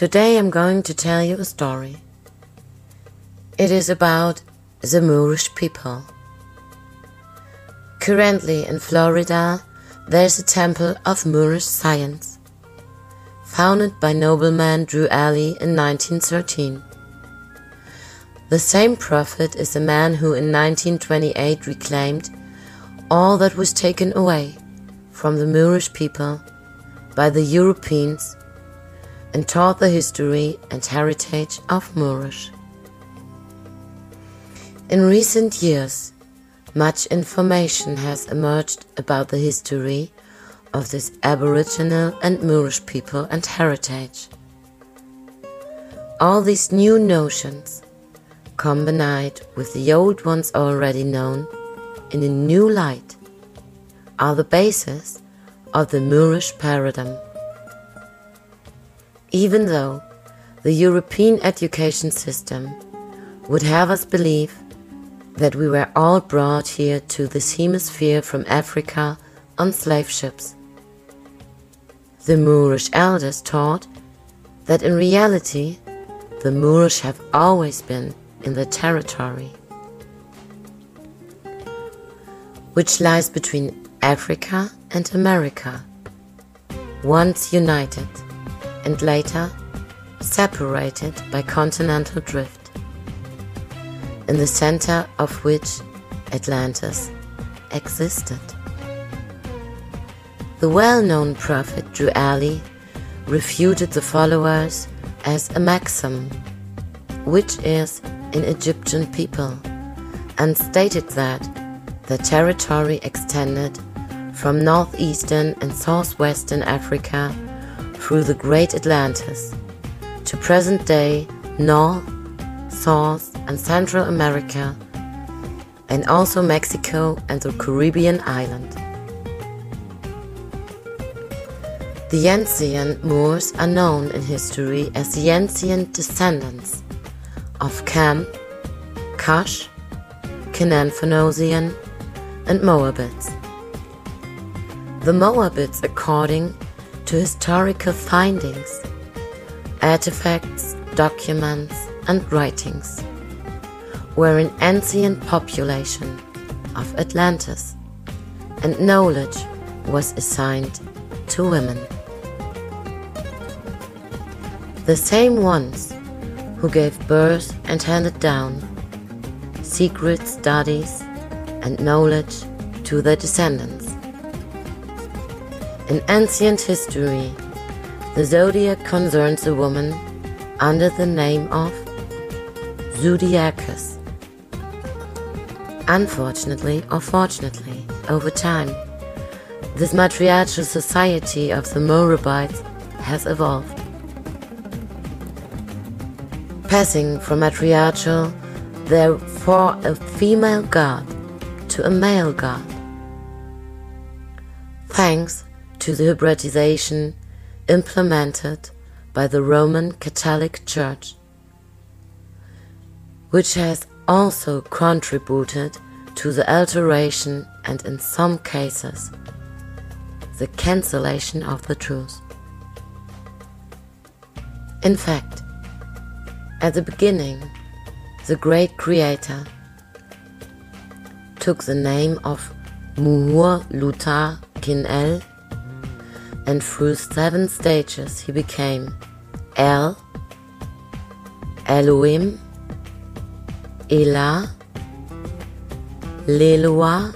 Today I'm going to tell you a story. It is about the Moorish people. Currently in Florida, there's a temple of Moorish science, founded by nobleman Drew Ali in 1913. The same prophet is the man who in 1928 reclaimed all that was taken away from the Moorish people by the Europeans and taught the history and heritage of Moorish. In recent years, much information has emerged about the history of this Aboriginal and Moorish people and heritage. All these new notions, combined with the old ones already known in a new light, are the basis of the Moorish paradigm even though the European education system would have us believe that we were all brought here to this hemisphere from Africa on slave ships. The Moorish elders taught that in reality the Moorish have always been in the territory, which lies between Africa and America, once united and later separated by continental drift, in the center of which Atlantis existed. The well known prophet Drew Ali refuted the followers as a maxim, which is in Egyptian people, and stated that the territory extended from northeastern and southwestern Africa through the Great Atlantis to present day North, South, and Central America, and also Mexico and the Caribbean island. The ancient Moors are known in history as the ancient descendants of Cam, Cush, Canaan Phoenician, and Moabites. The Moabites, according to historical findings, artifacts, documents, and writings, were an ancient population of Atlantis, and knowledge was assigned to women. The same ones who gave birth and handed down secret studies and knowledge to their descendants. In ancient history, the zodiac concerns a woman under the name of Zodiacus. Unfortunately or fortunately, over time, this matriarchal society of the Moabites has evolved. Passing from matriarchal, therefore a female god, to a male god. Thanks to the hybridization implemented by the Roman Catholic Church, which has also contributed to the alteration and in some cases the cancellation of the truth. In fact, at the beginning, the great creator took the name of Muhur Lutar Kin-El and through seven stages he became El, Elohim, Elah, Leloah,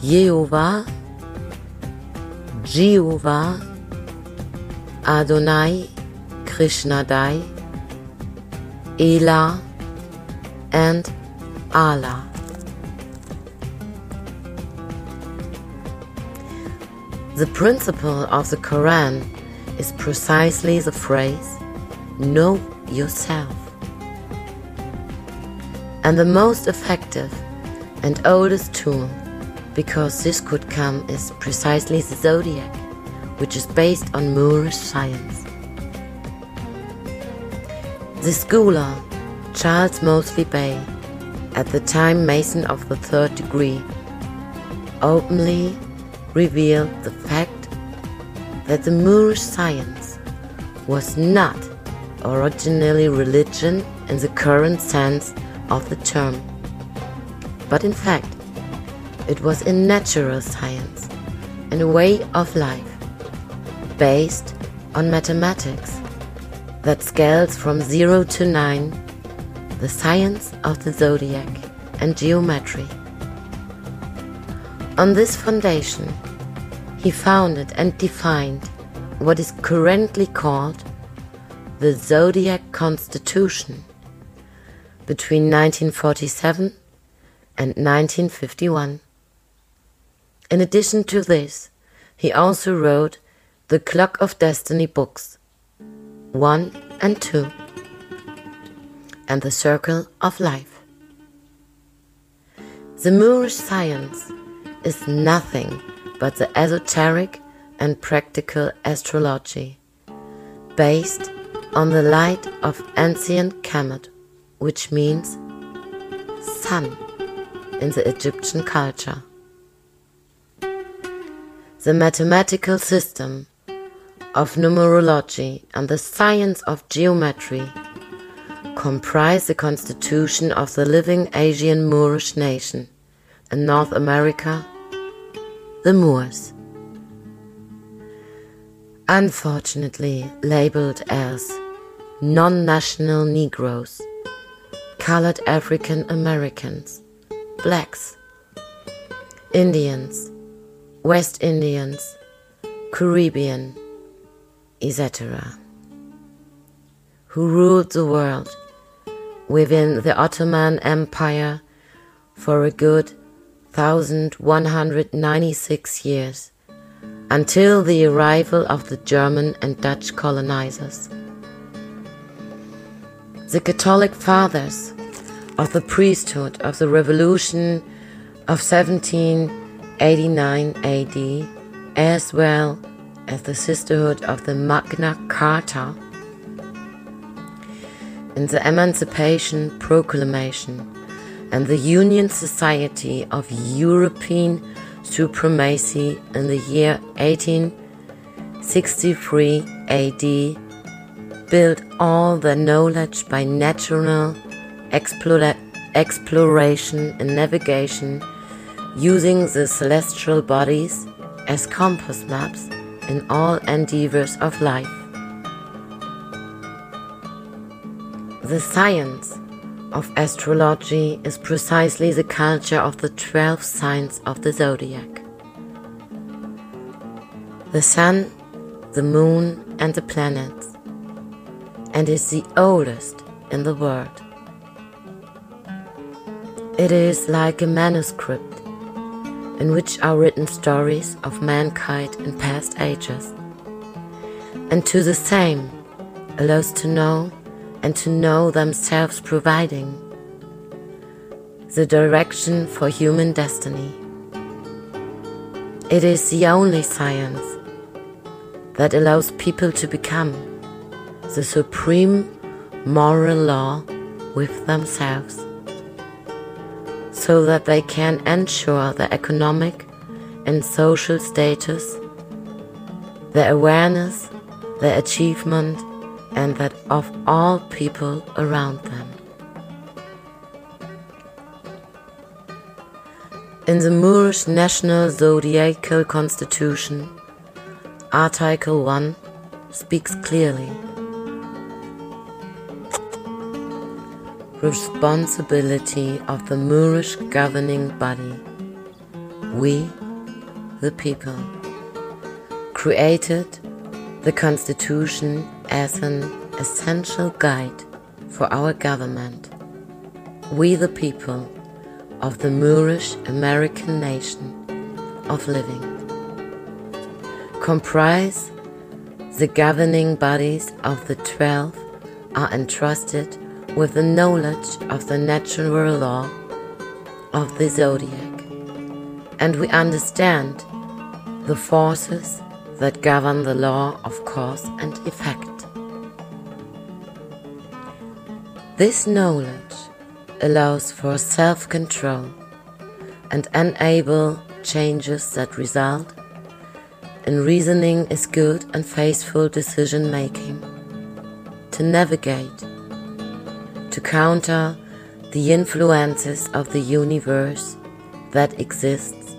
Jehovah, Jehovah, Adonai, Krishnadai, Elah, and Allah. The principle of the Quran is precisely the phrase, Know yourself. And the most effective and oldest tool, because this could come, is precisely the zodiac, which is based on Moorish science. The scholar Charles Mosley Bey, at the time Mason of the Third Degree, openly revealed the fact that the Moorish science was not originally religion in the current sense of the term, but in fact, it was a natural science and a way of life based on mathematics that scales from 0 to 9, the science of the zodiac and geometry. On this foundation, he founded and defined what is currently called the Zodiac Constitution between 1947 and 1951. In addition to this, he also wrote the Clock of Destiny books 1 and 2 and the Circle of Life. The Moorish science is nothing but the esoteric and practical astrology based on the light of ancient Kemet, which means sun in the Egyptian culture. The mathematical system of numerology and the science of geometry comprise the constitution of the living Asian Moorish nation in North America the Moors. Unfortunately labeled as non-national Negroes, colored African Americans, blacks, Indians, West Indians, Caribbean, etc., who ruled the world within the Ottoman Empire for a good 1196 years until the arrival of the German and Dutch colonizers. The Catholic fathers of the priesthood of the Revolution of 1789 AD, as well as the sisterhood of the Magna Carta in the Emancipation Proclamation and the Union Society of European Supremacy in the year 1863 AD built all their knowledge by natural explora exploration and navigation using the celestial bodies as compass maps in all endeavors of life. The science of astrology is precisely the culture of the 12 signs of the zodiac. The sun, the moon, and the planets, and is the oldest in the world. It is like a manuscript in which are written stories of mankind in past ages, and to the same allows to know and to know themselves providing the direction for human destiny. It is the only science that allows people to become the supreme moral law with themselves so that they can ensure their economic and social status, their awareness, their achievement, and that of all people around them. In the Moorish National Zodiacal Constitution, Article 1 speaks clearly. Responsibility of the Moorish governing body. We, the people, created the Constitution as an essential guide for our government. We, the people of the Moorish American nation of living, comprise the governing bodies of the twelve are entrusted with the knowledge of the natural law of the zodiac, and we understand the forces that govern the law of cause and effect. This knowledge allows for self control and enable changes that result in reasoning is good and faithful decision making. to navigate, to counter the influences of the universe that exists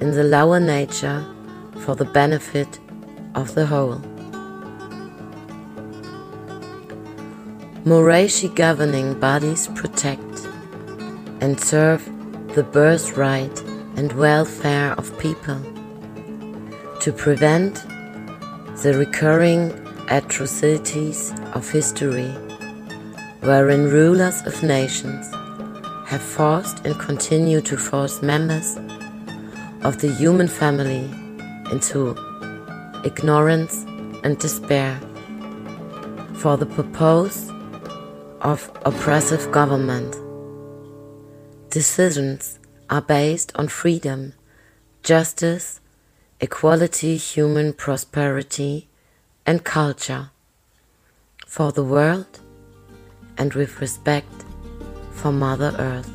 in the lower nature for the benefit of the whole. Moreishi governing bodies protect and serve the birthright and welfare of people. To prevent the recurring atrocities of history wherein rulers of nations have forced and continue to force members of the human family into ignorance and despair for the purpose of oppressive government. Decisions are based on freedom, justice, equality, human prosperity, and culture for the world and with respect for Mother Earth.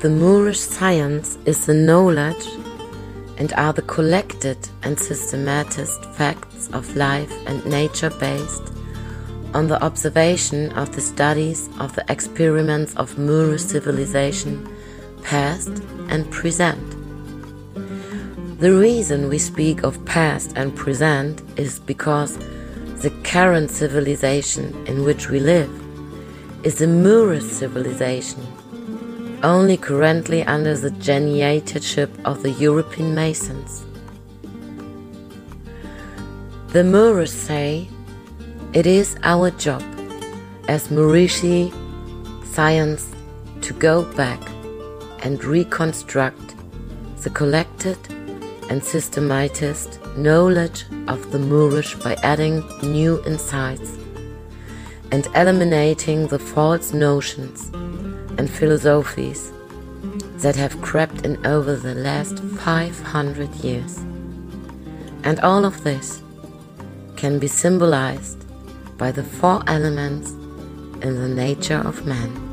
The Moorish science is the knowledge and are the collected and systematized facts of life and nature based on the observation of the studies of the experiments of Moorish civilization, past and present. The reason we speak of past and present is because the current civilization in which we live is a Moorish civilization only currently under the geniatorship of the European Masons. The Moors say it is our job as Moorishi science to go back and reconstruct the collected and systematized knowledge of the Moorish by adding new insights and eliminating the false notions and philosophies that have crept in over the last 500 years. And all of this can be symbolized by the four elements in the nature of man.